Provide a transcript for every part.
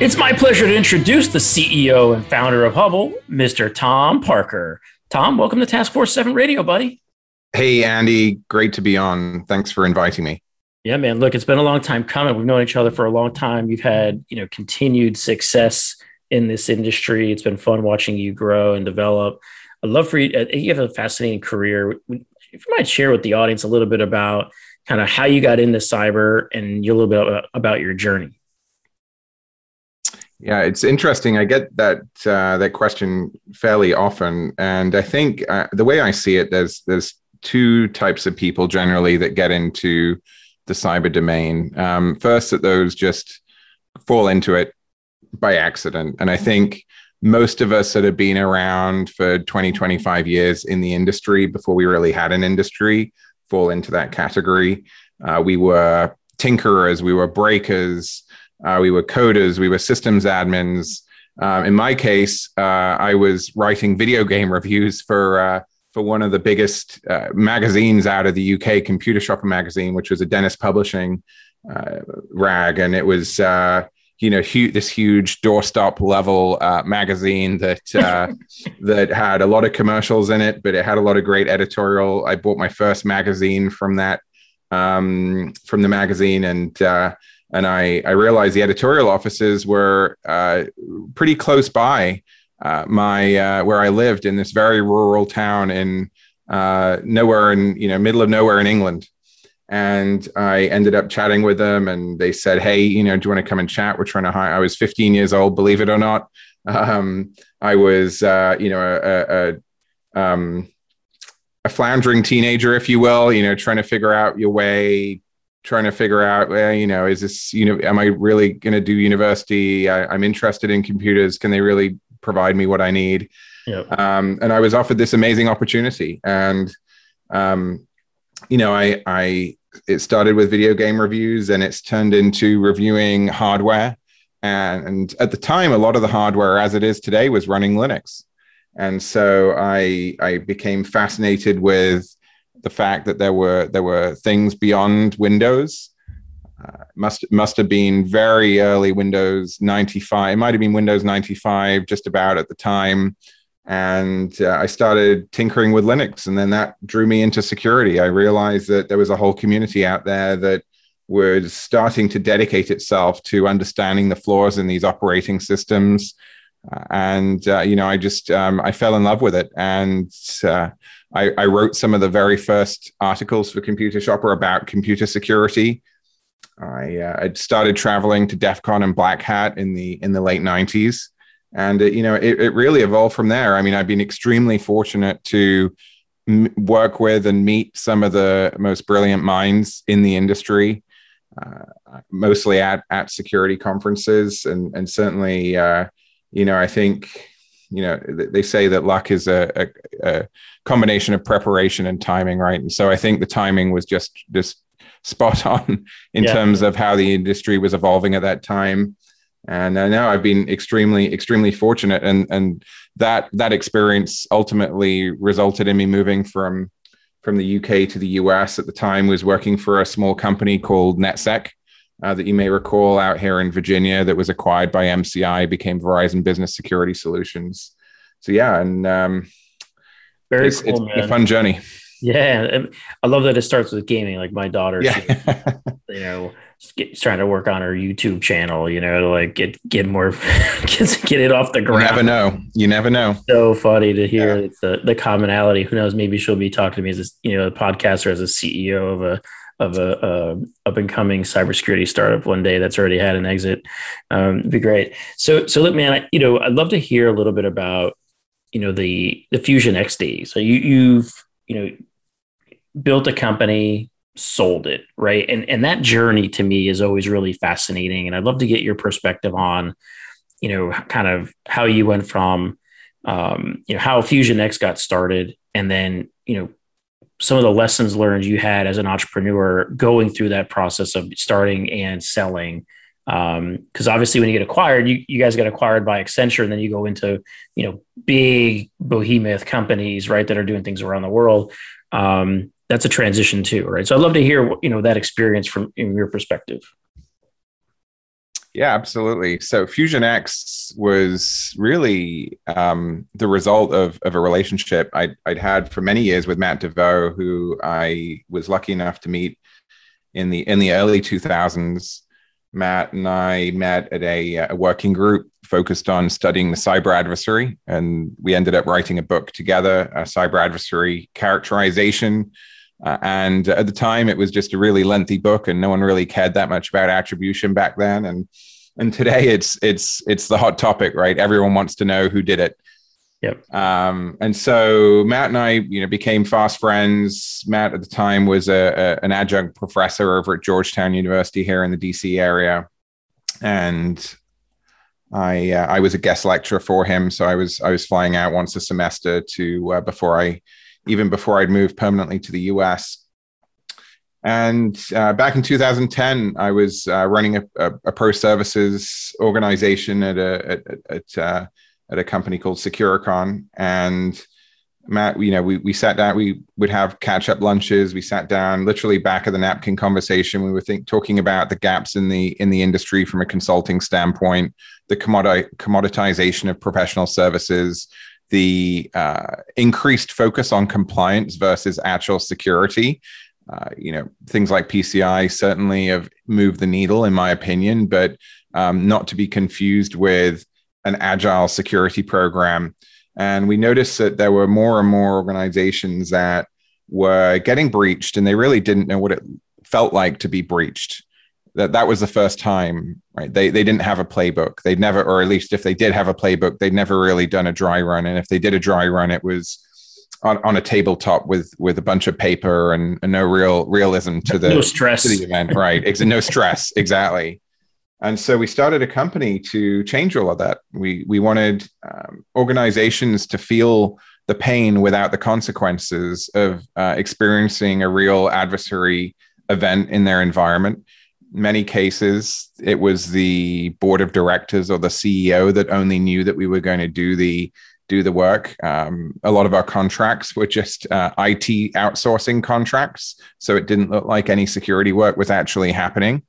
It's my pleasure to introduce the CEO and founder of Hubble, Mr. Tom Parker. Tom, welcome to Task Force 7 Radio, buddy. Hey, Andy. Great to be on. Thanks for inviting me. Yeah, man. Look, it's been a long time coming. We've known each other for a long time. You've had, you know, continued success in this industry. It's been fun watching you grow and develop. I'd love for you. Uh, you have a fascinating career. If you might share with the audience a little bit about kind of how you got into cyber and a little bit about, about your journey. Yeah, it's interesting. I get that uh, that question fairly often, and I think uh, the way I see it, there's there's two types of people generally that get into the cyber domain. Um, first, that those just fall into it by accident. And I think most of us that have been around for 20, 25 years in the industry before we really had an industry fall into that category. Uh, we were tinkerers, we were breakers, uh, we were coders, we were systems admins. Uh, in my case, uh, I was writing video game reviews for uh, for one of the biggest uh, magazines out of the UK, Computer Shopper magazine, which was a Dennis Publishing rag, and it was you know hu- this huge doorstop level uh, magazine that uh, that had a lot of commercials in it, but it had a lot of great editorial. I bought my first magazine from that um, from the magazine, and uh, and I I realized the editorial offices were uh, pretty close by uh, my uh, where I lived in this very rural town in nowhere in you know middle of nowhere in England and I ended up chatting with them, and they said, "Hey, you know, do you want to come and chat? We're trying to hire." I was 15 years old, believe it or not. Um, I was, uh, you know, a, a, um, a, floundering teenager, if you will. You know, trying to figure out your way, trying to figure out, well, you know, is this, you know, am I really going to do university? I, am interested in computers. Can they really provide me what I need? Yep. Um, and I was offered this amazing opportunity, and um, you know, I I it started with video game reviews and it's turned into reviewing hardware. And, and at the time, a lot of the hardware, as it is today, was running Linux. And so I, I became fascinated with the fact that there were there were things beyond Windows. Uh, must must have been very early Windows 95. It might have been Windows 95, just about at the time and uh, I started tinkering with Linux, and then that drew me into security. I realized that there was a whole community out there that was starting to dedicate itself to understanding the flaws in these operating systems, uh, and uh, you know, I just um, I fell in love with it, and uh, I, I, wrote some of the very first articles for Computer Shopper about computer security. I, uh, started traveling to DEF CON and Black Hat in the in the late '90s and it, you know it, it really evolved from there. I mean i've been extremely fortunate to m- work with and meet some of the most brilliant minds in the industry uh, mostly at at security conferences. And and certainly uh, you know i think you know they say that luck is a, a, a, combination of preparation and timing right and so i think the timing was just just spot on in yeah. terms of how the industry was evolving at that time and now I've been extremely, extremely fortunate, and and that that experience ultimately resulted in me moving from from the UK to the US. At the time, was working for a small company called NetSec uh, that you may recall out here in Virginia that was acquired by MCI, became Verizon Business Security Solutions. So yeah, and um, very it's, cool, it's a fun journey. Yeah, I love that it starts with gaming. Like my daughter, yeah. she, you know trying to work on her YouTube channel, you know, to like get get more get, get it off the ground. You never know. You never know. So funny to hear yeah. the the commonality. Who knows? Maybe she'll be talking to me as a you know a podcaster as a CEO of a of a, up and coming cybersecurity startup one day that's already had an exit. Um, it'd be great. So so look, man, I, you know, I'd love to hear a little bit about you know the the Fusion XD. So you you've you know built a company sold it right and and that journey to me is always really fascinating and i'd love to get your perspective on you know, kind of how you went from, um, you know, how Fusion X got started, and then you know some of the lessons learned you had as an entrepreneur going through that process of starting and selling. Because um, obviously when you get acquired you, you guys get acquired by accenture and then you go into you know big behemoth companies right that are doing things around the world. Um, that's a transition too right? So i'd love to hear you know that experience from your perspective yeah, absolutely. So Fusion X was really um, the result of, of a relationship I'd, I'd, had for many years with Matt Devost, who I was lucky enough to meet in the in the early 2000s. Matt and I met at a, a working group focused on studying the cyber adversary, and we ended up writing a book together, a cyber adversary characterization uh, and at the time, it was just a really lengthy book, and no one really cared that much about attribution back then. And and today, it's it's it's the hot topic, right? Everyone wants to know who did it. Yep. Um, and so Matt and I, you know, became fast friends. Matt at the time was a, a an adjunct professor over at Georgetown University here in the DC area, and I uh, I was a guest lecturer for him. So I was I was flying out once a semester to uh, before I even before I'd moved permanently to the US. And uh, back in 2010, I was uh, running a, a, a, pro services organization at a at, at, uh, at a company called Securicon. And Matt, you know, we we sat down. We would have catch up lunches. We sat down, literally back of the napkin conversation. We were think, talking about the gaps in the in the industry from a consulting standpoint, the commoditization of professional services, the uh, increased focus on compliance versus actual security. Uh, you know, things like PCI certainly have moved the needle, in my opinion, but um, not to be confused with an agile security program. And we noticed that there were more and more organizations that were getting breached, and they really didn't know what it felt like to be breached that that was the first time right? They they didn't have a playbook. They'd never or at least if they did have a playbook they'd never really done a dry run. And if they did a dry run it was on, on a tabletop with with a bunch of paper and, and no real realism to the no stress. to the event. Right. No stress. Exactly. And so we started a company to change all of that. We we wanted um, organizations to feel the pain without the consequences of uh, experiencing a real adversary event in their environment many cases it was the board of directors or the ceo that only knew that we were going to do the do the work. Um, a lot of our contracts were just uh, it outsourcing contracts so it didn't look like any security work was actually happening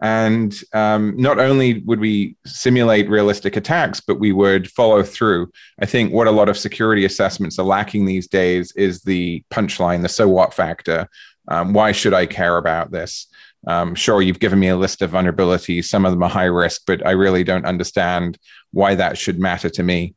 and um, not only would we simulate realistic attacks, but we would follow through. I think what a lot of security assessments are lacking these days is the punchline, the so what factor. Um, why should I care about this? Um, sure, you've given me a list of vulnerabilities. Some of them are high risk, but I really don't understand why that should matter to me.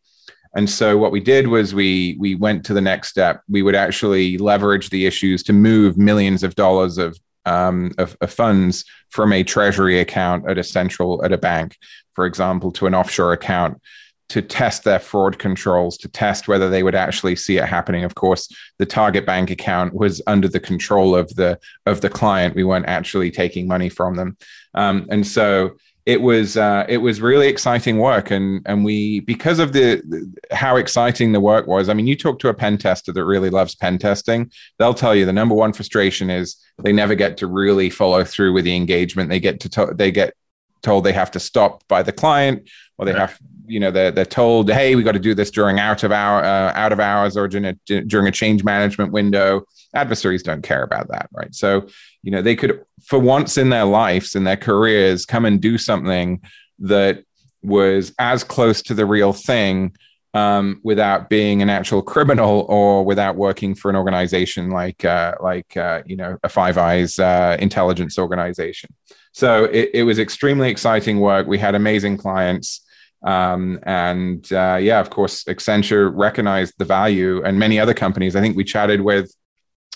And so what we did was we we went to the next step. We would actually leverage the issues to move millions of dollars of um, of, of, funds from a treasury account at a central at a bank, for example, to an offshore account to test their fraud controls, to test whether they would actually see it happening. Of course, the target bank account was under the control of the of the client. We weren't actually taking money from them, um, and so it was uh, it was really exciting work. And and we because of the, the how exciting the work was. I mean, you talk to a pen tester that really loves pen testing, they'll tell you the number one frustration is they never get to really follow through with the engagement. They get to, to they get told they have to stop by the client or they have you know they're, they're told hey we got to do this during out of hour uh, out of hours or during a, during a change management window adversaries don't care about that right so you know they could for once in their lives in their careers come and do something that was as close to the real thing um, without being an actual criminal or without working for an organization like uh, like uh, you know a Five Eyes uh, intelligence organization. So it, it, was extremely exciting work. We had amazing clients. Um, and uh, yeah, of course, Accenture recognized the value, and many other companies. I think we chatted with,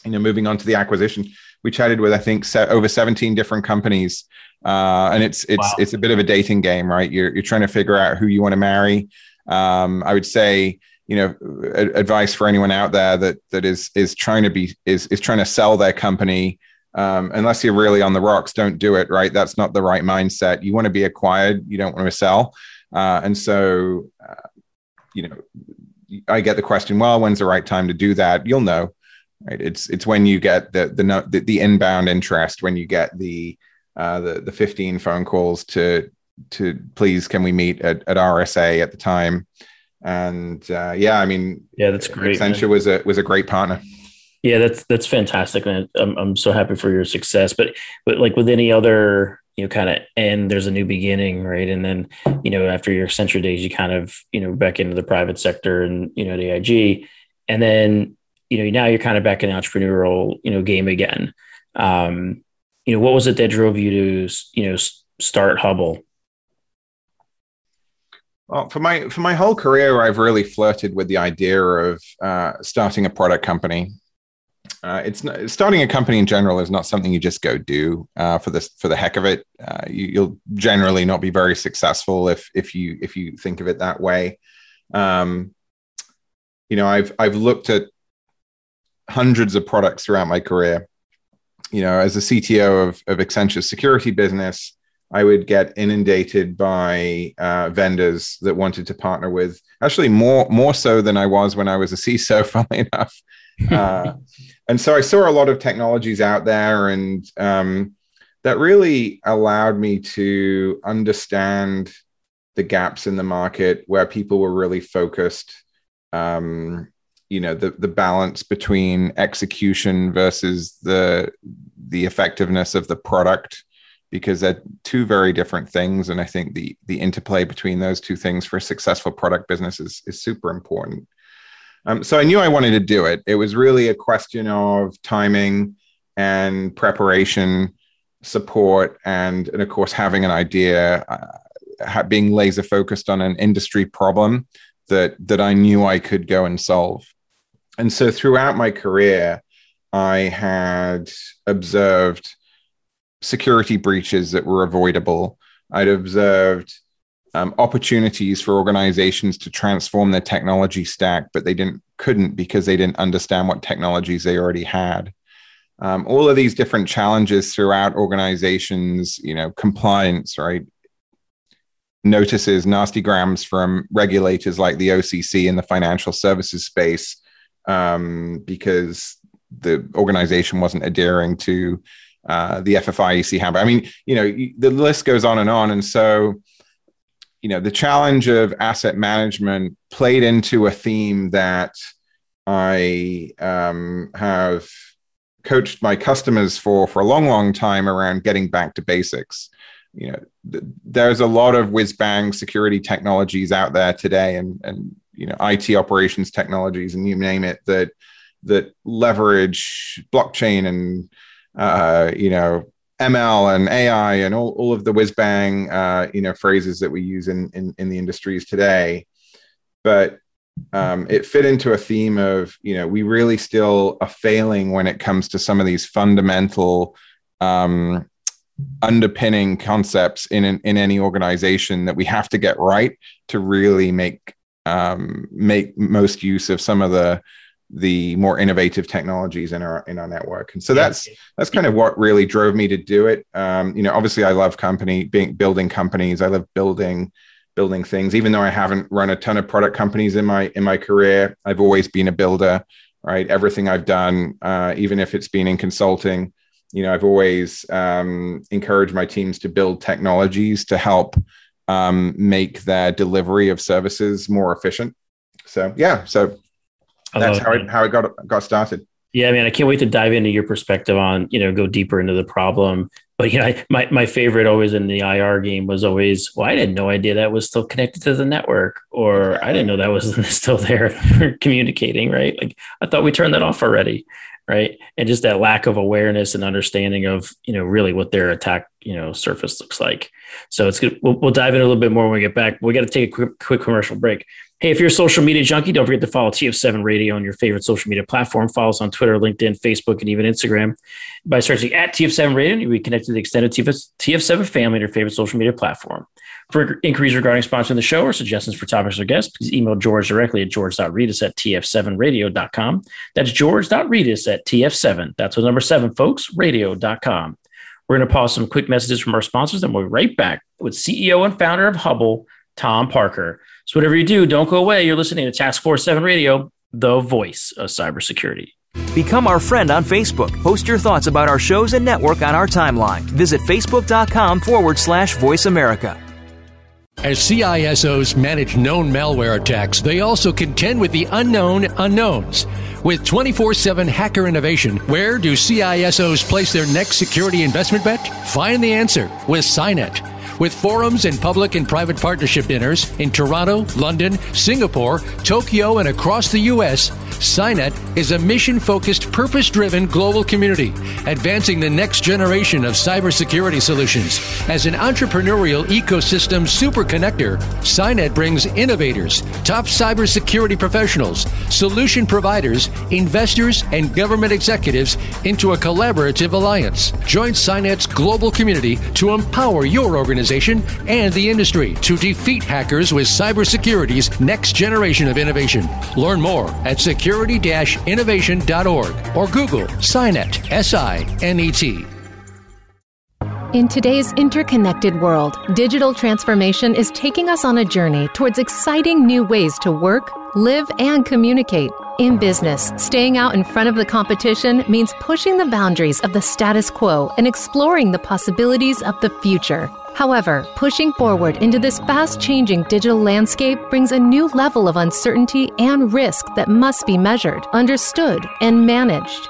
you know, moving on to the acquisition, we chatted with I think over seventeen different companies, uh, and it's it's wow. it's a bit of a dating game, right? You're you're trying to figure out who you want to marry. Um, I would say, you know, advice for anyone out there that that is is trying to be is is trying to sell their company. Um, unless you're really on the rocks, don't do it. Right? That's not the right mindset. You want to be acquired. You don't want to sell. Uh, and so, uh, you know, I get the question, well, when's the right time to do that? You'll know, right? It's it's when you get the the the, the inbound interest, when you get the uh, the the 15 phone calls to to please can we meet at, at RSA at the time, and uh, yeah, I mean, yeah, that's great. Accenture man. was a was a great partner. Yeah, that's that's fantastic, man. I'm I'm so happy for your success. But but like with any other you know kind of end there's a new beginning right and then you know after your accenture days you kind of you know back into the private sector and you know the aig and then you know now you're kind of back in entrepreneurial you know game again um you know what was it that drove you to you know start hubble well, for my for my whole career, I've really flirted with the idea of uh, starting a product company uh, it's not, starting a company in general is not something you just go do uh, for this for the heck of it. Uh, you, will generally not be very successful if if you if you think of it that way. Um, you know, I've I've looked at hundreds of products throughout my career. You know, as a CTO of of Accenture's security business, I would get inundated by uh, vendors that wanted to partner with. Actually, more more so than I was when I was a CISO. Funnily enough. Uh, and so I saw a lot of technologies out there, and um, that really allowed me to understand the gaps in the market where people were really focused. Um, you know, the the balance between execution versus the the effectiveness of the product, because they're two very different things. And I think the the interplay between those two things for a successful product business is is super important. Um, so I knew I wanted to do it. It was really a question of timing and preparation, support, and, and of course, having an idea, uh, being laser focused on an industry problem that, that I knew I could go and solve. And so throughout my career, I had observed security breaches that were avoidable. I'd observed um, opportunities for organizations to transform their technology stack, but they didn't couldn't because they didn't understand what technologies they already had. Um, all of these different challenges throughout organizations, you know, compliance, right? Notices, nasty grams from regulators like the OCC in the financial services space um, because the organization wasn't adhering to uh, the FFIEC habit. I mean, you know, the list goes on and on. And so, you know the challenge of asset management played into a theme that I um, have coached my customers for for a long, long time around getting back to basics. You know, th- there's a lot of whiz bang security technologies out there today, and and you know, IT operations technologies, and you name it that that leverage blockchain and uh, you know ML and AI and all, all of the whiz bang uh, you know phrases that we use in, in, in the industries today, but um, it fit into a theme of you know we really still are failing when it comes to some of these fundamental um, underpinning concepts in in any organization that we have to get right to really make um, make most use of some of the the more innovative technologies in our in our network. And so that's that's kind of what really drove me to do it. Um, you know obviously i love company being building companies. I love building building things. Even though i haven't run a ton of product companies in my in my career i've always been a builder right? Everything i've done uh, even if it's been in consulting you know i've always um, encouraged my teams to build technologies to help um, make their delivery of services more efficient so yeah so that's how it, how it got got started. Yeah, I mean, I can't wait to dive into your perspective on you know go deeper into the problem. But you know, I, my my favorite always in the IR game was always, well, I had no idea that was still connected to the network, or I didn't know that was still there communicating. Right? Like I thought we turned that off already, right? And just that lack of awareness and understanding of you know really what their attack you know surface looks like. So it's good. We'll, we'll dive in a little bit more when we get back. We got to take a quick, quick commercial break. Hey, if you're a social media junkie, don't forget to follow TF7 Radio on your favorite social media platform. Follow us on Twitter, LinkedIn, Facebook, and even Instagram. By searching at TF7 Radio, you'll be connected to the extended TF7 family on your favorite social media platform. For inquiries regarding sponsoring the show or suggestions for topics or guests, please email George directly at george.rettas at tf7radio.com. That's george.rettas at tf7. That's what number seven, folks, radio.com. We're going to pause some quick messages from our sponsors, then we'll be right back with CEO and founder of Hubble, Tom Parker. So, whatever you do, don't go away. You're listening to Task Force 7 Radio, the voice of cybersecurity. Become our friend on Facebook. Post your thoughts about our shows and network on our timeline. Visit facebook.com forward slash voice America. As CISOs manage known malware attacks, they also contend with the unknown unknowns. With 24 7 hacker innovation, where do CISOs place their next security investment bet? Find the answer with SINET. With forums and public and private partnership dinners in Toronto, London, Singapore, Tokyo, and across the U.S., SINET is a mission focused, purpose driven global community, advancing the next generation of cybersecurity solutions. As an entrepreneurial ecosystem super connector, brings innovators, top cybersecurity professionals, solution providers, investors, and government executives into a collaborative alliance. Join SINET's global community to empower your organization and the industry to defeat hackers with cybersecurity's next generation of innovation. Learn more at security security-innovation.org or Google SINET, S-I-N-E-T. In today's interconnected world, digital transformation is taking us on a journey towards exciting new ways to work, live, and communicate. In business, staying out in front of the competition means pushing the boundaries of the status quo and exploring the possibilities of the future. However, pushing forward into this fast changing digital landscape brings a new level of uncertainty and risk that must be measured, understood, and managed.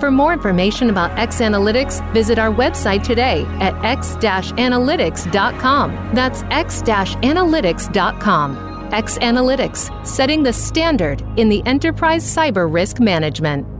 For more information about X Analytics, visit our website today at x-analytics.com. That's x-analytics.com. X Analytics, setting the standard in the enterprise cyber risk management.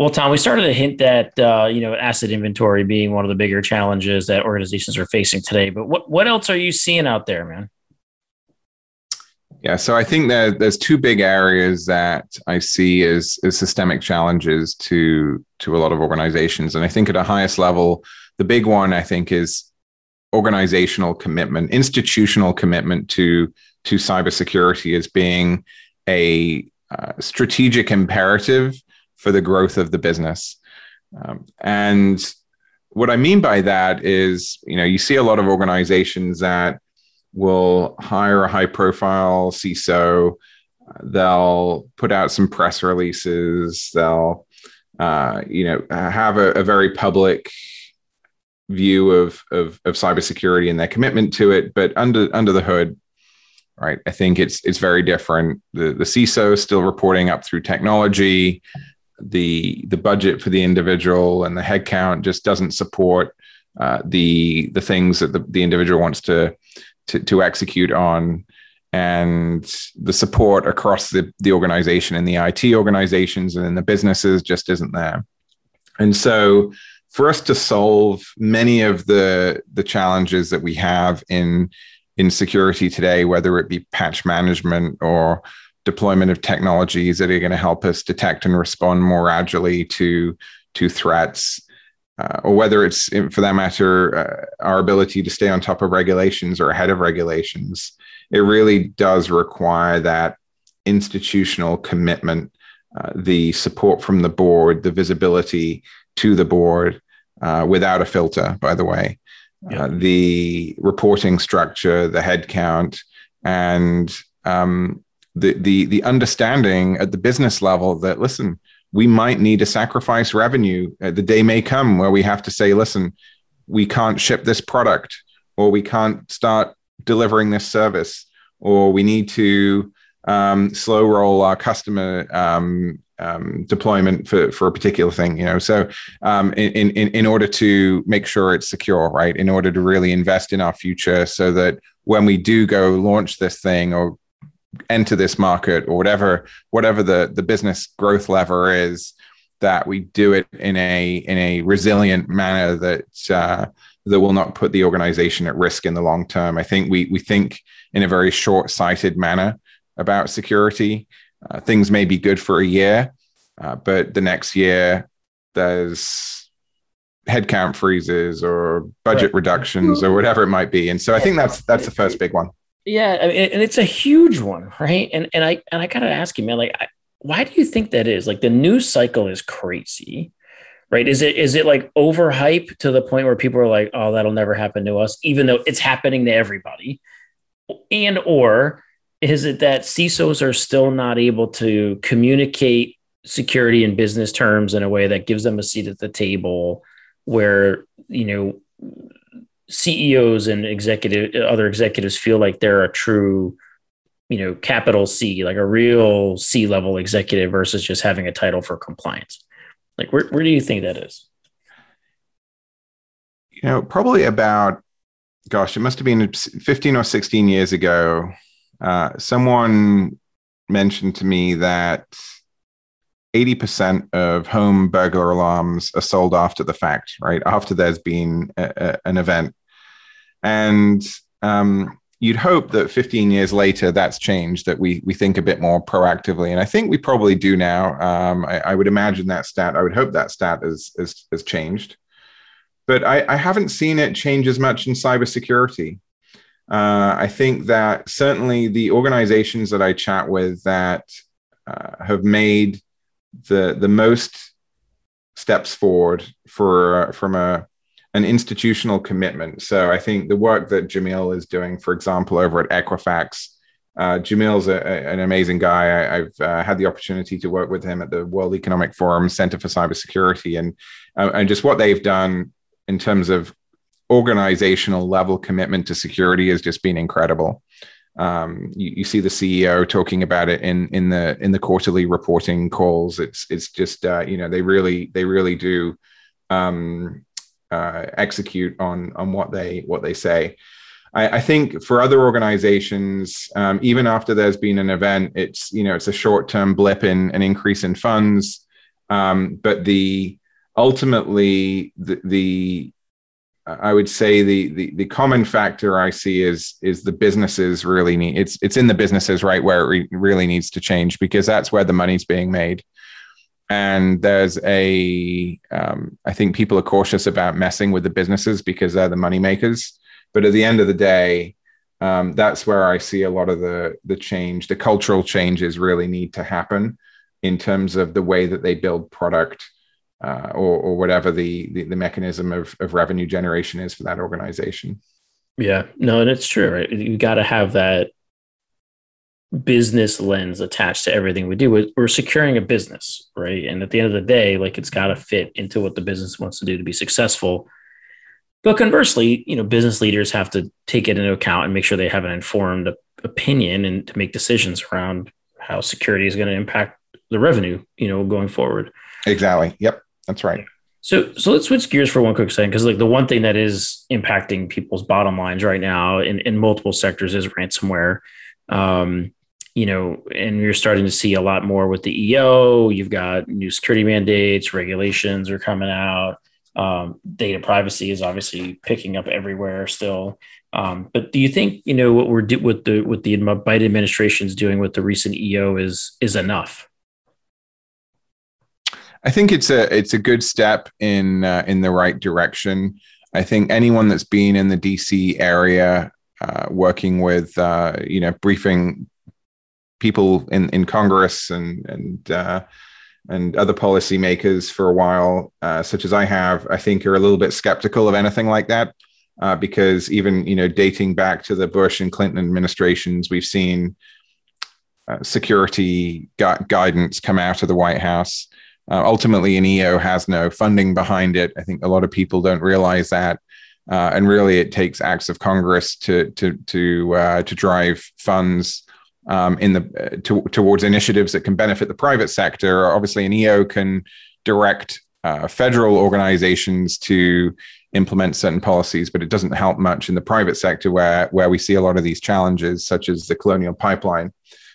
Well, Tom, we started to hint that uh, you know asset inventory being one of the bigger challenges that organizations are facing today. But what what else are you seeing out there, man? Yeah, so I think there's two big areas that I see as, as systemic challenges to to a lot of organizations, and I think at a highest level, the big one I think is organizational commitment, institutional commitment to to cybersecurity as being a uh, strategic imperative for the growth of the business. Um, and what I mean by that is, you know, you see a lot of organizations that will hire a high profile CISO, they'll put out some press releases, they'll, uh, you know, have a, a very public view of, of, of cybersecurity and their commitment to it, but under under the hood, right? I think it's it's very different. The the CISO is still reporting up through technology the the budget for the individual and the headcount just doesn't support uh, the the things that the, the individual wants to, to to execute on and the support across the, the organization and the IT organizations and in the businesses just isn't there. And so for us to solve many of the the challenges that we have in in security today, whether it be patch management or deployment of technologies that are going to help us detect and respond more agilely to to threats. uh, or whether it's for that matter uh, our ability to stay on top of regulations or ahead of regulations it really does require that institutional commitment uh, the support from the board the visibility to the board uh, without a filter by the way yeah. Uh, the reporting structure the headcount and um, the, the the understanding at the business level that listen we might need to sacrifice revenue. Uh, the day may come where we have to say, listen, we can't ship this product, or we can't start delivering this service, or we need to um, slow roll our customer um, um, deployment for, for a particular thing. You know, so um, in, in in order to make sure it's secure, right? In order to really invest in our future, so that when we do go launch this thing or enter this market or whatever whatever the the business growth lever is that we do it in a in a resilient manner that uh, that will not put the organization at risk in the long term. I think we we think in a very short sighted manner about security. Uh, things may be good for a year, uh, but the next year there's headcount freezes or budget right. reductions or whatever it might be. And so I think that's that's the first big one. Yeah, I mean, and it's a huge one, right? And and I and I gotta ask you, man, like, I, why do you think that is? Like, the news cycle is crazy, right? Is it is it like overhype to the point where people are like, oh, that'll never happen to us, even though it's happening to everybody, and or is it that CISOs are still not able to communicate security and business terms in a way that gives them a seat at the table, where you know CEOs and executive other executives feel like they're a true, you know, capital C, like a real C level executive versus just having a title for compliance. Like, where, where do you think that is? You know, probably about, gosh, it must have been 15 or 16 years ago. Uh, someone mentioned to me that 80% of home burglar alarms are sold after the fact, right? After there's been a, a, an event. And um, you'd hope that 15 years later that's changed, that we, we think a bit more proactively. And I think we probably do now. Um, I, I, would imagine that stat, I would hope that stat has, has, has changed. But I, I, haven't seen it change as much in cybersecurity. Uh, I think that certainly the organizations that I chat with that uh, have made the the most steps forward for from a an institutional commitment. So I think the work that Jamil is doing, for example, over at Equifax, uh, Jamil's a, a, an amazing guy. I, have uh, had the opportunity to work with him at the World Economic Forum Center for Cybersecurity, and uh, and just what they've done in terms of organizational level commitment to security has just been incredible. Um, you, you, see the CEO talking about it in in the in the quarterly reporting calls. It's it's just uh, you know they really they really do um, uh, execute on on what they what they say. I, I think for other organizations, um, even after there's been an event, it's you know it's a short term blip in an increase in funds, um, but the ultimately the, the I would say the, the the common factor I see is is the businesses really need it's it's in the businesses right where it re- really needs to change because that's where the money's being made and there's a um, I think people are cautious about messing with the businesses because they're the money makers but at the end of the day um, that's where i see a lot of the the change the cultural changes really need to happen in terms of the way that they build product uh, or, or whatever the, the, the mechanism of, of revenue generation is for that organization. Yeah. No and it's true right? You got to have that business lens attached to everything we do. We're securing a business, right? And at the end of the day, like it's got to fit into what the business wants to do to be successful. But conversely, you know, business leaders have to take it into account and make sure they have an informed opinion and to make decisions around how security is going to impact the revenue, you know, going forward. Exactly. Yep. That's right. So, so let's switch gears for one quick second, because like the one thing that is impacting people's bottom lines right now in, in multiple sectors is ransomware. Um, you know, and you're starting to see a lot more with the EO. You've got new security mandates, regulations are coming out. Um, data privacy is obviously picking up everywhere still. Um, but do you think you know what we're do- what the what the Biden administration is doing with the recent EO is is enough? I think it's a it's a good step in uh, in the right direction. I think anyone that's been in the DC area uh, working with uh, you know briefing people in in Congress and and uh, and other policymakers for a while, uh, such as I have, I think are a little bit skeptical of anything like that. Uh, because even you know dating back to the Bush and Clinton administrations, we've seen uh, security gu- guidance come out of the White House. Uh, ultimately, an EO has no funding behind it. I think a lot of people don't realize that, uh, and really, it takes acts of Congress to to to to drive funds um, in the uh, to, towards initiatives that can benefit the private sector. Obviously, an EO can direct uh, federal organizations to implement certain policies, but it doesn't help much in the private sector where where we see a lot of these challenges, such as the colonial pipeline.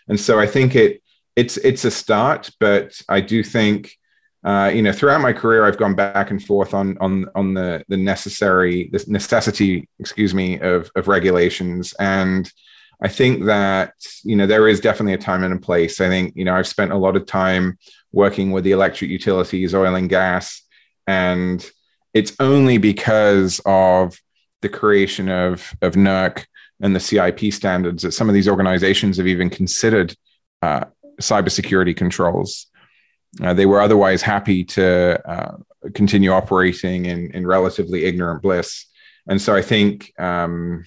And so I think it it's it's a start, but I do think. Uh, you know, throughout my career, I've gone back and forth on on on the the necessary the necessity, excuse me, of of regulations, and I think that you know there is definitely a time and a place. I think you know I've spent a lot of time working with the electric utilities, oil and gas, and it's only because of the creation of of NERC and the CIP standards that some of these organizations have even considered uh, cybersecurity controls. Uh, they were otherwise happy to uh, continue operating in, in relatively ignorant bliss. And so I think um,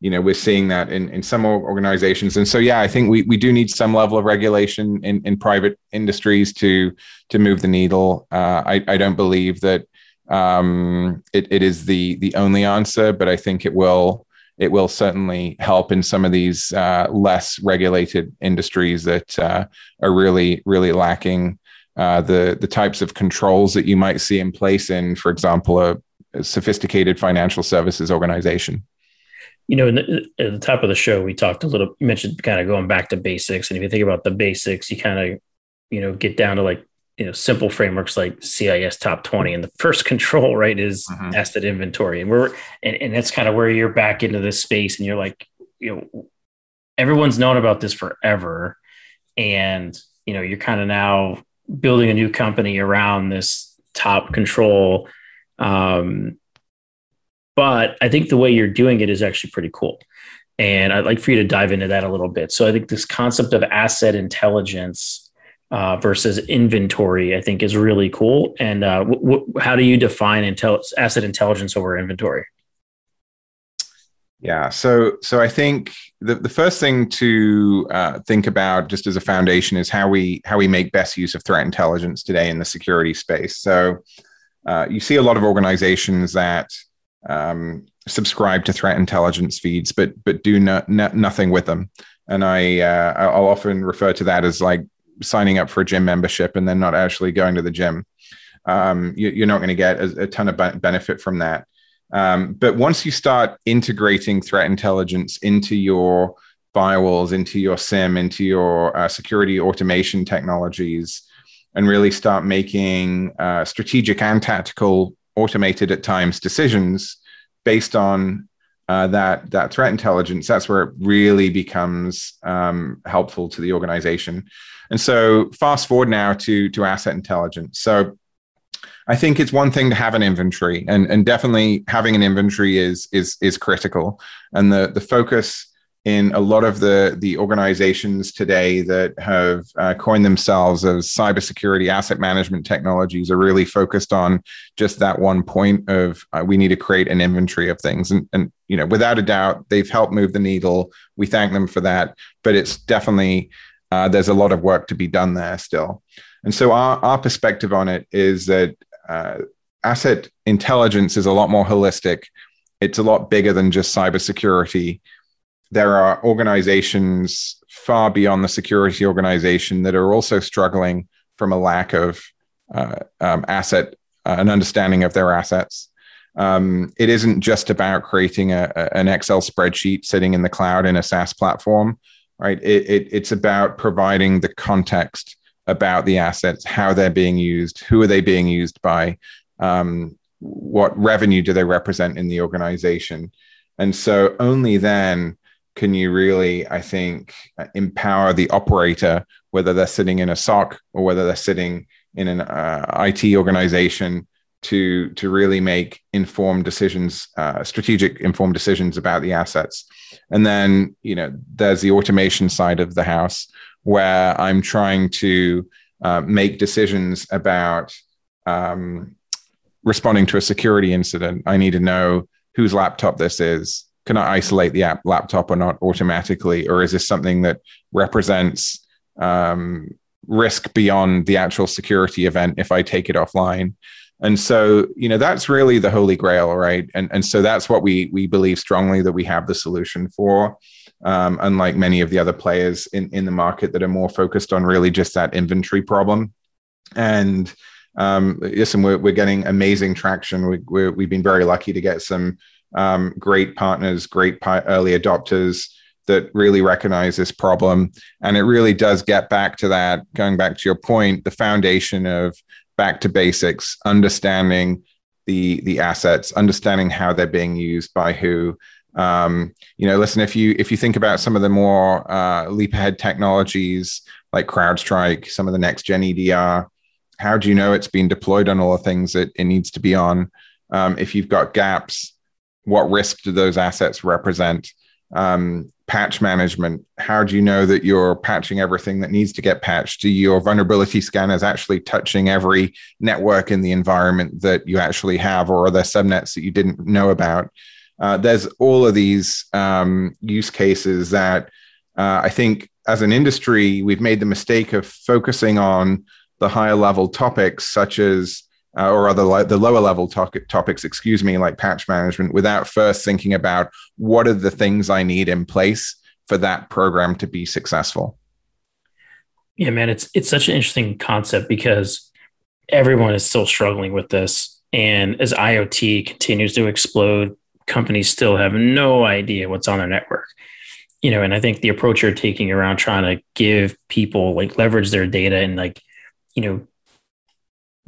you know we're seeing that in, in some organizations. And so yeah i think we, we do need some level of regulation in, in private industries to to move the needle. Uh, I, I don't believe that um, it, it is the the only answer but i think it will it will certainly help in some of these uh, less regulated industries that uh, are really really lacking uh, the the types of controls that you might see in place in for example a, a sophisticated financial services organization you know, the, at the top of the show, we talked a little, you mentioned kind of going back to basics. And if you think about the basics, you kind of, you know, get down to like, you know, simple frameworks like CIS top 20. And the first control, right, is mm-hmm. asset inventory. And we're, and, and that's kind of where you're back into this space and you're like, you know, everyone's known about this forever. And, you know, you're kind of now building a new company around this top control. Um, but I think the way you're doing it is actually pretty cool. And I'd like for you to dive into that a little bit. So I think this concept of asset intelligence uh, versus inventory, I think, is really cool. And uh, how do you define intel- asset intelligence over inventory? Yeah, so so I think the, the first thing to uh, think about, just as a foundation, is how we how we make best use of threat intelligence today in the security space. So uh, you see a lot of organizations that um, subscribe to threat intelligence feeds, but but do no, no, nothing with them. And I uh, I'll often refer to that as like signing up for a gym membership and then not actually going to the gym. Um, you, are not going to get a, a, ton of benefit from that. Um, but once you start integrating threat intelligence into your firewalls, into your SIEM, into your uh, security automation technologies, and really start making uh, strategic and tactical automated at times decisions based on uh, that that threat intelligence that's where it really becomes um, helpful to the organization. And so fast forward now to to asset intelligence. So i think it's one thing to have an inventory and and definitely having an inventory is is is critical. And the the focus in a lot of the the organizations today that have uh, coined themselves as cybersecurity asset management technologies are really focused on just that one point of uh, we need to create an inventory of things. And and you know without a doubt they've helped move the needle. We thank them for that. But it's definitely uh, there's a lot of work to be done there still. And so our, our perspective on it is that uh, asset intelligence is a lot more holistic. It's a lot bigger than just cybersecurity there are organizations far beyond the security organization that are also struggling from a lack of uh, um, asset, uh, an understanding of their assets. Um, it isn't just about creating a, a, an Excel spreadsheet sitting in the cloud in a SaaS platform, right? It, it, it's about providing the context about the assets, how they're being used, who are they being used by, um, what revenue do they represent in the organization, and so only then can you really, I think, empower the operator, whether they're sitting in a SOC or whether they're sitting in an uh, IT organization to to really make informed decisions, uh, strategic informed decisions about the assets. And then you know there's the automation side of the house where I'm trying to uh, make decisions about um, responding to a security incident. I need to know whose laptop this is. Can I isolate the app laptop or not automatically, or is this something that represents um, risk beyond the actual security event if I take it offline? And so, you know, that's really the holy grail, right? And and so that's what we we believe strongly that we have the solution for. Um, unlike many of the other players in in the market that are more focused on really just that inventory problem. And um, listen, we're we're getting amazing traction. We, we we've been very lucky to get some um, great partners, great early adopters that really recognize this problem. And it really does get back to that, going back to your point, the foundation of back to basics, understanding the the assets, understanding how they're being used by who. Um, you know, listen, if you if you think about some of the more uh, leap ahead technologies like CrowdStrike, some of the next gen EDR, how do you know it's being deployed on all the things that it needs to be on? Um, if you've got gaps, what risk do those assets represent? Um, patch management. How do you know that you're patching everything that needs to get patched? Do your vulnerability scanners actually touching every network in the environment that you actually have, or are there subnets that you didn't know about? Uh, there's all of these um, use cases that uh, I think as an industry, we've made the mistake of focusing on the higher level topics, such as uh, or other like the lower level to- topics, excuse me, like patch management, without first thinking about what are the things I need in place for that program to be successful. Yeah, man, it's it's such an interesting concept because everyone is still struggling with this, and as IoT continues to explode, companies still have no idea what's on their network. You know, and I think the approach you're taking around trying to give people like leverage their data and like, you know,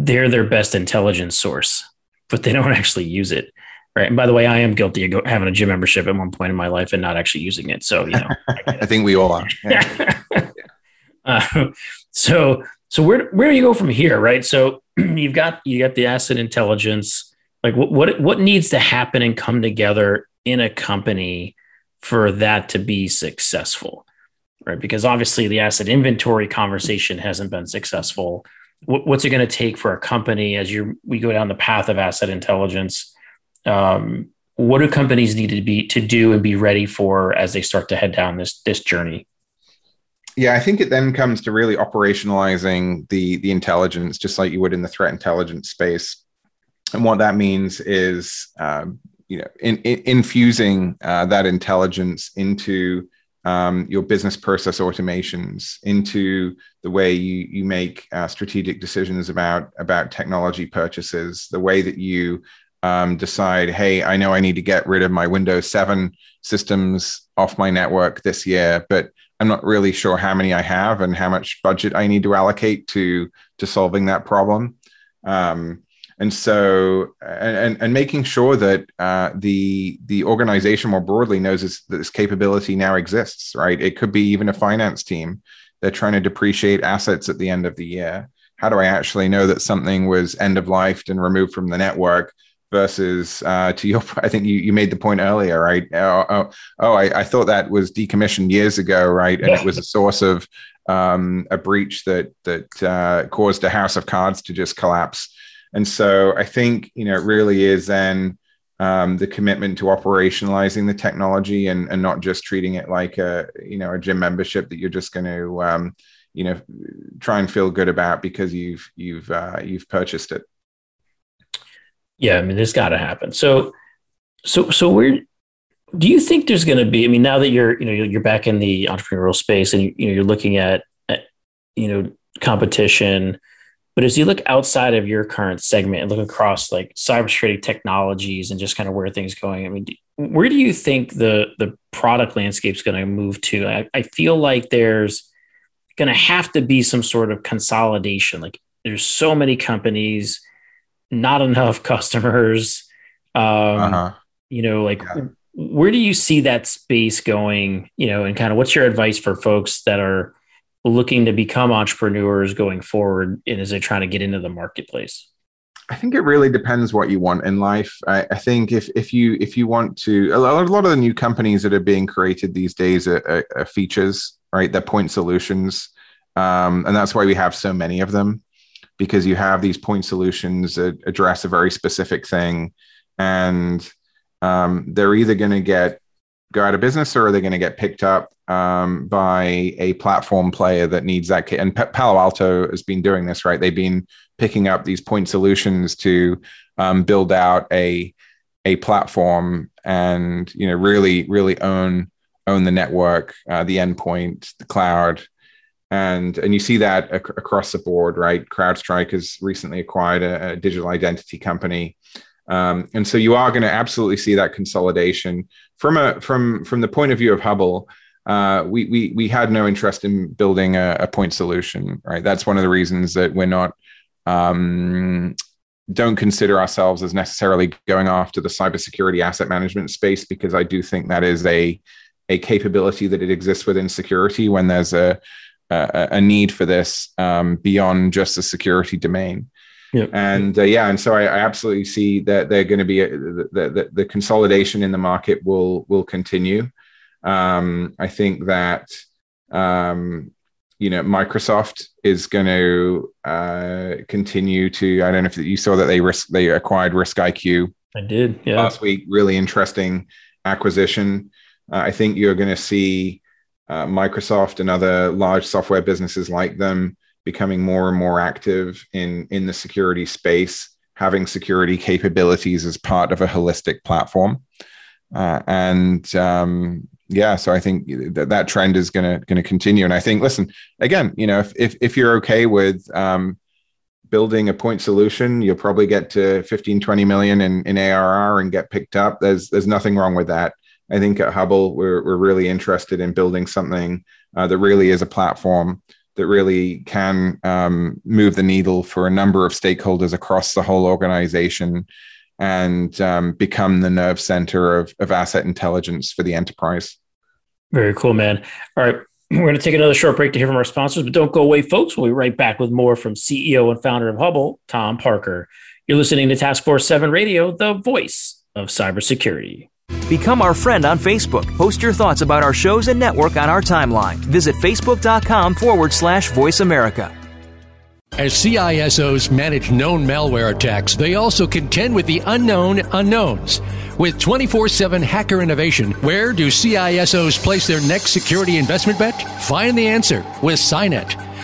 they're their best intelligence source, but they don't actually use it. Right. And by the way, I am guilty of having a gym membership at one point in my life and not actually using it. So, you know, I, I think we all are. Yeah. uh, so, so where, where do you go from here? Right. So you've got, you got the asset intelligence. Like what, what, what needs to happen and come together in a company for that to be successful? Right. Because obviously the asset inventory conversation hasn't been successful what's it going to take for a company as you we go down the path of asset intelligence? Um, what do companies need to be to do and be ready for as they start to head down this this journey? Yeah i think it then comes to really operationalizing the the intelligence just like you would in the threat intelligence space. And what that means is um, you know in, in, infusing uh, that intelligence into um, your business process automations into the way you you make uh, strategic decisions about about technology purchases, the way that you um, decide, hey, I know I need to get rid of my Windows 7 systems off my network this year, but I'm not really sure how many I have and how much budget I need to allocate to to solving that problem. Um, and so and and making sure that uh, the the organization more broadly knows this, that this capability now exists right? It could be even a finance team. They're trying to depreciate assets at the end of the year. How do i actually know that something was end of life and removed from the network versus uh, to your i think you, you made the point earlier right? Oh, oh, oh I, I, thought that was decommissioned years ago right? And yeah. it was a source of um, a breach that that uh, caused a house of cards to just collapse and so I think, you know, it really is then um, the commitment to operationalizing the technology and, and not just treating it like a, you know, a gym membership that you're just going to, um, you know, try and feel good about because you've, you've, uh, you've purchased it. Yeah. I mean, this got to happen. So, so, so where, do you think there's going to be, I mean, now that you're, you know, you're back in the entrepreneurial space and you know, you're looking at, at you know, competition, but as you look outside of your current segment and look across like cybersecurity technologies and just kind of where things going, I mean, where do you think the the product landscape is going to move to? I, I feel like there's going to have to be some sort of consolidation. Like there's so many companies, not enough customers. Um, uh-huh. You know, like yeah. where do you see that space going? You know, and kind of what's your advice for folks that are looking to become entrepreneurs going forward and as they're trying to get into the marketplace? I think it really depends what you want in life. I, I, think if if you if you want to, a lot, a lot of the new companies that are being created these days are, are, are features, right? They're point solutions, um, and that's why we have so many of them, because you have these point solutions that address a very specific thing, and um, they're either going to get go out of business or are they going to get picked up um, by a platform player that needs that kit? And P- Palo Alto has been doing this, right? They've been picking up these point solutions to um, build out a a platform and you know really really own own the network, uh, the endpoint, the cloud, and and you see that ac- across the board, right? CrowdStrike has recently acquired a, a digital identity company. Um, and so you are going to absolutely see that consolidation from a from from the point of view of Hubble. Uh, we we we had no interest in building a, a, point solution, right? That's one of the reasons that we're not um, don't consider ourselves as necessarily going after the cybersecurity asset management space because I do think that is a a capability that it exists within security when there's a a, a need for this um, beyond just the security domain. Yep. And uh, yeah, and so I, I, absolutely see that they're going to be a, the, the, the consolidation in the market will will continue. Um, I think that um, you know Microsoft is going to uh, continue to. I don't know if you saw that they risk they acquired RiskIQ. I did. Yeah. Last week, really interesting acquisition. Uh, I think you're going to see uh, Microsoft and other large software businesses like them becoming more and more active in in the security space, having security capabilities as part of a holistic platform, uh, and um, yeah, so I think that that trend is gonna gonna continue. And I think, listen, again, you know, if if, if you're okay with um, building a point solution, you'll probably get to 15, 20 million in, in ARR and get picked up. There's there's nothing wrong with that. I think at Hubble, we're, we're really interested in building something uh, that really is a platform that really can um, move the needle for a number of stakeholders across the whole organization and um, become the nerve center of, of asset intelligence for the enterprise. Very cool, man. All right. We're going to take another short break to hear from our sponsors, but don't go away, folks. We'll be right back with more from CEO and founder of Hubble, Tom Parker. You're listening to Task Force 7 Radio, the voice of cybersecurity. Become our friend on Facebook. Post your thoughts about our shows and network on our timeline. Visit facebook.com forward slash voice America. As CISOs manage known malware attacks, they also contend with the unknown unknowns. With 24 7 hacker innovation, where do CISOs place their next security investment bet? Find the answer with SINET.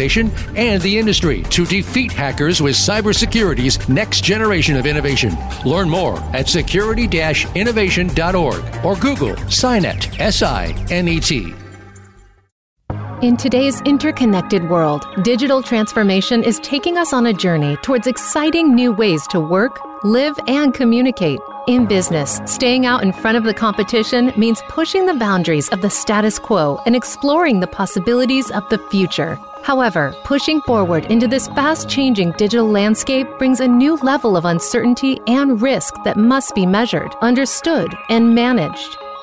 and the industry to defeat hackers with cybersecurity's next generation of innovation. Learn more at security security-innovation.org or Google SINET, S-I-N-E-T. In today's interconnected world, digital transformation is taking us on a journey towards exciting new ways to work, live, and communicate. In business, staying out in front of the competition means pushing the boundaries of the status quo and exploring the possibilities of the future. However, pushing forward into this fast changing digital landscape brings a new level of uncertainty and risk that must be measured, understood, and managed.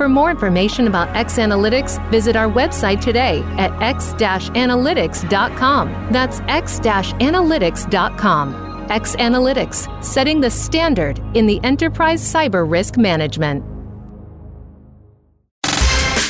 For more information about X Analytics, visit our website today at x-analytics.com. That's x-analytics.com. X Analytics, setting the standard in the enterprise cyber risk management.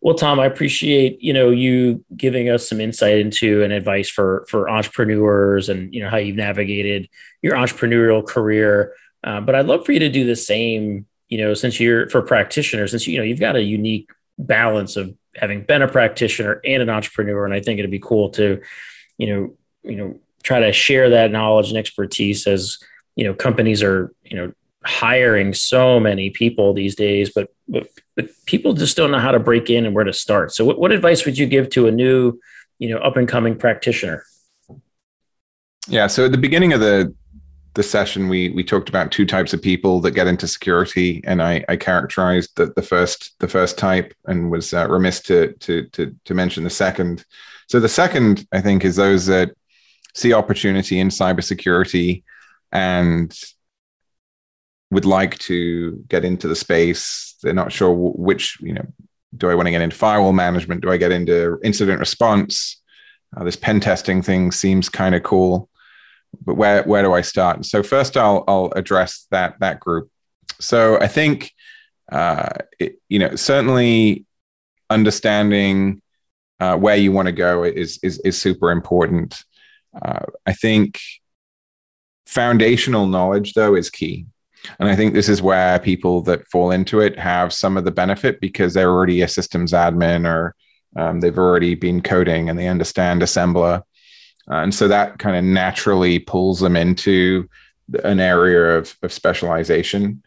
Well, Tom, I appreciate you know you giving us some insight into and advice for for entrepreneurs and you know how you've navigated your entrepreneurial career. Uh, but I'd love for you to do the same. You know, since you're for practitioners, since you know you've got a unique balance of having been a practitioner and an entrepreneur, and I think it'd be cool to, you know, you know, try to share that knowledge and expertise as you know companies are you know hiring so many people these days, but, but but people just don't know how to break in and where to start. So, what, what advice would you give to a new, you know, up and coming practitioner? Yeah. So at the beginning of the the session, we we talked about two types of people that get into security, and I, I characterized the, the first the first type, and was uh, remiss to, to to to mention the second. So the second, I think, is those that see opportunity in cybersecurity and would like to get into the space. They're not sure which, you know, do I want to get into firewall management? Do I get into incident response? Uh, this pen testing thing seems kind of cool, but where where do I start? So first, I'll I'll address that that group. So I think, uh, it, you know, certainly understanding uh, where you want to go is is is super important. Uh, I think foundational knowledge though is key and I think this is where people that fall into it have some of the benefit because they're already a systems admin or um, they've already been coding and they understand assembler. Uh, and so that kind of naturally pulls them into an area of, of specialization.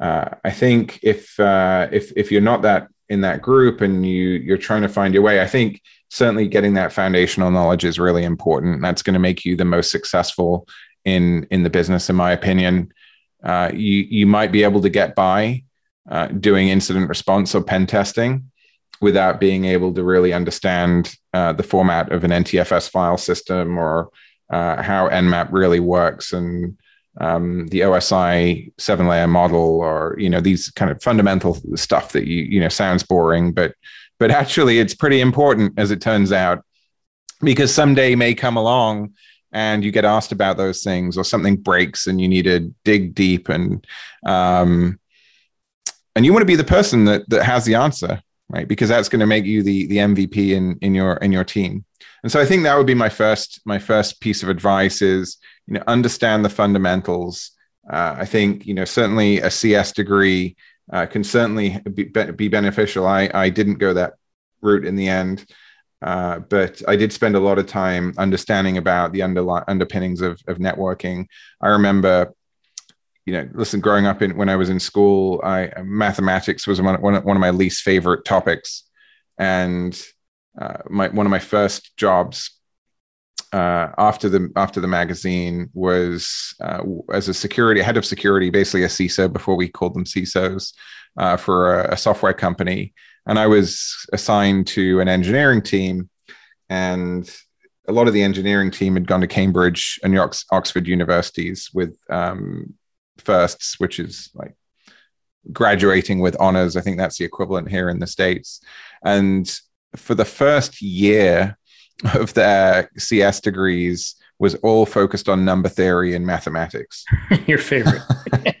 Uh, I think if uh, if if you're not that in that group and you you're trying to find your way, I think certainly getting that foundational knowledge is really important. That's going to make you the most successful in in the business, in my opinion. Uh, you you might be able to get by uh, doing incident response or pen testing without being able to really understand uh, the format of an NTFS file system or uh, how Nmap really works and um, the OSI seven layer model or you know these kind of fundamental stuff that you you know sounds boring but but actually it's pretty important as it turns out because someday may come along and you get asked about those things or something breaks and you need to dig deep and um, and you want to be the person that that has the answer right? Because that's going to make you the the mvp in in your in your team. And so i think that would be my first my first piece of advice is you know understand the fundamentals. Uh, i think you know certainly a cs degree uh, can certainly be, be beneficial. I i didn't go that route in the end uh, but I did spend a lot of time understanding about the underli- underpinnings of, of networking. I remember, you know, listen, growing up in when I was in school, I mathematics was one, one, one of my least favorite topics, and uh, my one of my first jobs uh, after the after the magazine was uh, as a security head of security, basically a CISO before we called them CISOs uh, for a, a, software company, and I was assigned to an engineering team, and a lot of the engineering team had gone to Cambridge and Ox- Oxford universities with um, firsts, which is like graduating with honors. I think that's the equivalent here in the states. And for the first year of their CS degrees was all focused on number theory and mathematics. Your favorite.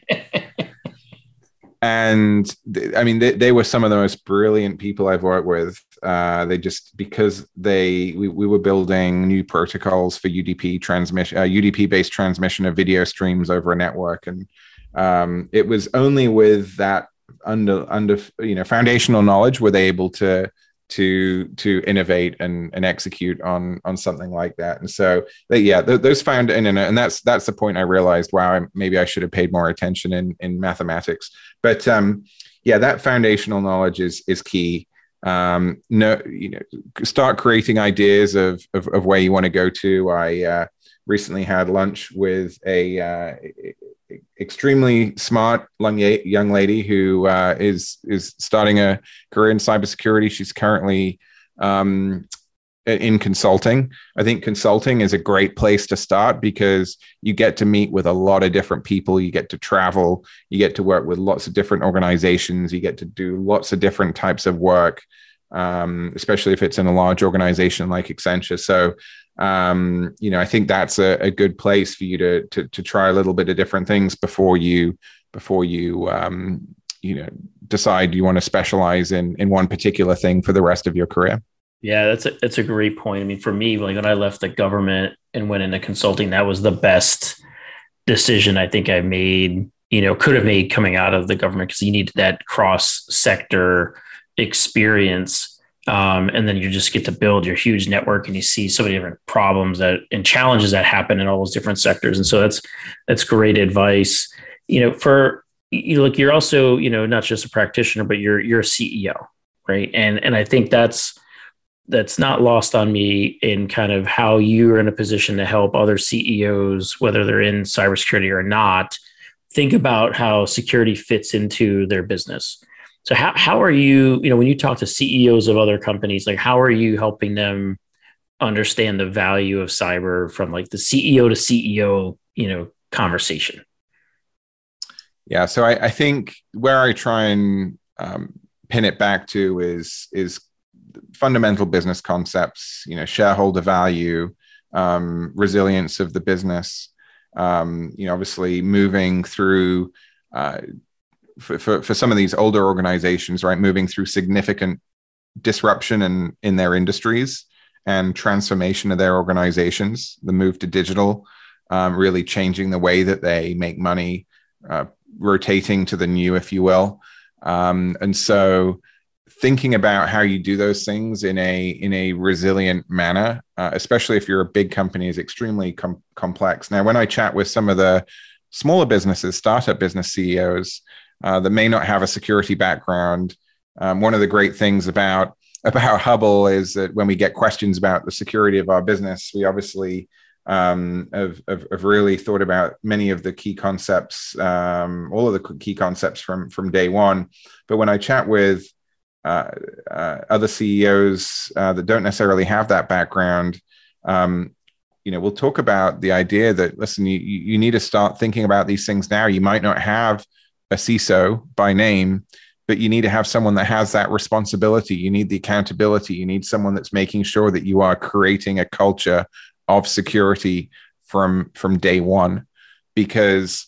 and I mean, they, they, were some of the most brilliant people I've worked with. Uh, they just because they we, we were building new protocols for UDP transmission, uh, UDP based transmission of video streams over a network, and um, it was only with that under under you know foundational knowledge were they able to to to innovate and and execute on on something like that. And so they, yeah those found and and that's that's the point i realized wow maybe i should have paid more attention in in mathematics. But um yeah that foundational knowledge is is key. Um no you know start creating ideas of of, of where you want to go to. I uh recently had lunch with a uh, extremely smart young lady who uh, is is starting a career in cybersecurity. She's currently um, in consulting. I think consulting is a great place to start because you get to meet with a lot of different people. You get to travel. You get to work with lots of different organizations. You get to do lots of different types of work, um, especially if it's in a large organization like Accenture. So um, you know, I think that's a, a, good place for you to, to, to try a little bit of different things before you before you um, you know decide you want to specialize in in one particular thing for the rest of your career. Yeah, that's a that's a great point. I mean, for me, like when I left the government and went into consulting, that was the best decision I think I made. You know, could have made coming out of the government because you need that cross sector experience um, and then you just get to build your huge network and you see so many different problems that and challenges that happen in all those different sectors. And so that's that's great advice. You know for you like you're also you know not just a practitioner but you're you're a ceo right? And and i think that's that's not lost on me in kind of how you're in a position to help other ceos whether they're in cybersecurity or not think about how security fits into their business so how how are you, you know, when you talk to CEOs of other companies, like how are you helping them understand the value of cyber from like the CEO to CEO, you know, conversation? Yeah, so I, I think where I try and um, pin it back to is is fundamental business concepts, you know, shareholder value, um, resilience of the business. Um, you know, obviously moving through uh, for, for, some of these older organizations, right, moving through significant disruption in, in their industries and transformation of their organizations, the move to digital, um, really changing the way that they make money, uh, rotating to the new, if you will. Um, and so thinking about how you do those things in a in a resilient manner, uh, especially if you're a big company, is extremely com- complex. Now, when I chat with some of the smaller businesses, startup business CEOs, uh, that may not have a security background. Um, one of the great things about about Hubble is that when we get questions about the security of our business, we obviously um, have, have, have, really thought about many of the key concepts, um, all of the key concepts from from day one. But when I chat with uh, uh, other CEOs uh, that don't necessarily have that background, um, you know, we'll talk about the idea that listen, you you need to start thinking about these things now. You might not have a CISO by name, but you need to have someone that has that responsibility. You need the accountability. You need someone that's making sure that you are creating a culture of security from from day one. Because,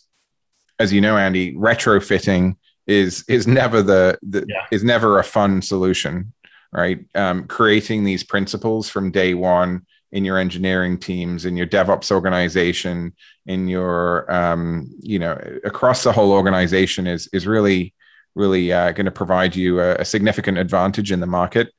as you know, Andy, retrofitting is is never the, the yeah. is never a fun solution, right? Um, creating these principles from day one in your engineering teams, in your DevOps organization, in your um, you know across the whole organization is is really really uh, going to provide you a, a, significant advantage in the market.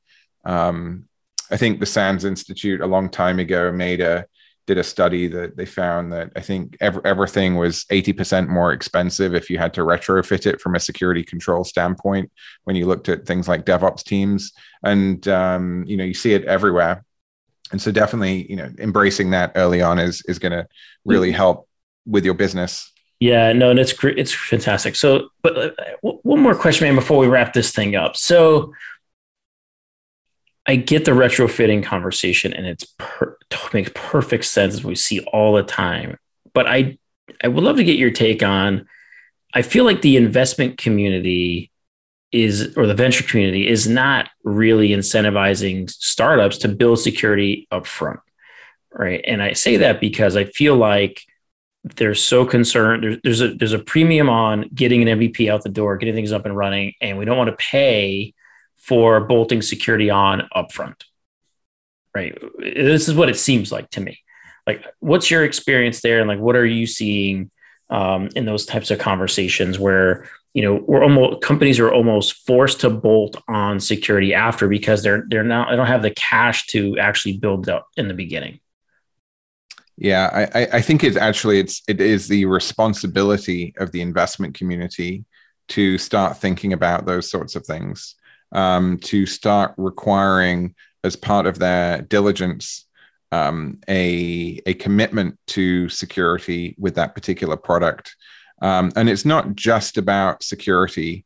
Um, I think the SANS Institute a long time ago made a did a study that they found that I think ev- everything was 80% more expensive if you had to retrofit it from a security control standpoint when you looked at things like DevOps teams. And, um, you know, you see it everywhere and so definitely you know embracing that early on is is going to really help with your business. Yeah no and it's great it's fantastic. So but uh, one more question man before we wrap this thing up. So i get the retrofitting conversation and it's per- it makes perfect sense we see all the time. But i i would love to get your take on i feel like the investment community is or the venture community is not really incentivizing startups to build security up front right? And i say that because i feel like they're so concerned there's, there's a there's a premium on getting an mvp out the door getting things up and running and we don't want to pay for bolting security on upfront right? This is what it seems like to me. Like what's your experience there and like what are you seeing um, in those types of conversations where you know, we're almost companies are almost forced to bolt on security after because they're they're now they don't have the cash to actually build up in the beginning. Yeah, I, I think it's actually it's it is the responsibility of the investment community to start thinking about those sorts of things, um, to start requiring as part of their diligence um, a a commitment to security with that particular product. Um, and it's not just about security.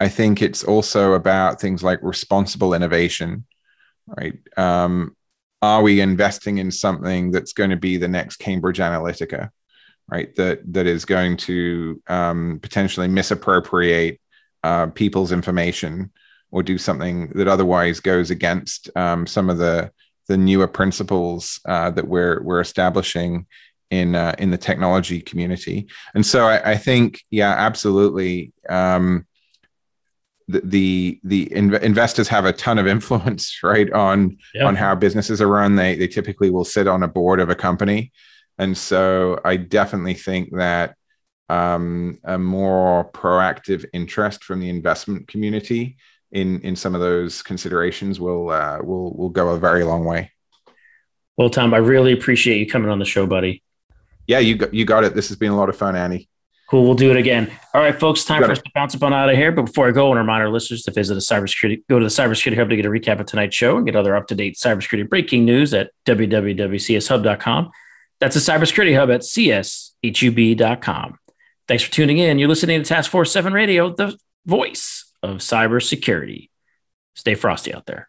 I think it's also about things like responsible innovation, right? Um, are we investing in something that's going to be the next Cambridge Analytica, right? That that is going to um, potentially misappropriate uh, people's information or do something that otherwise goes against um, some of the the newer principles uh, that we're we're establishing in uh, in the technology community. And so I, I think, yeah, absolutely. Um, the the, the inv- investors have a ton of influence, right, on yeah. on how businesses are run. They they typically will sit on a board of a company, and so I definitely think that um, a more proactive interest from the investment community in in some of those considerations will uh, will will go a very long way. Well, Tom, I really appreciate you coming on the show, buddy yeah, you got, you got it. This has been a lot of fun, Andy. Cool. We'll do it again. All right, folks. Time for us to bounce up on out of here. But before I go, I want to remind our listeners to visit the cybersecurity, go to the Cybersecurity Hub to get a recap of tonight's show and get other up to date cybersecurity breaking news at www.cshub.com. That's the Cybersecurity Hub at cshub.com. Thanks for tuning in. You're listening to Task Force 7 Radio, the voice of cybersecurity. Stay frosty out there.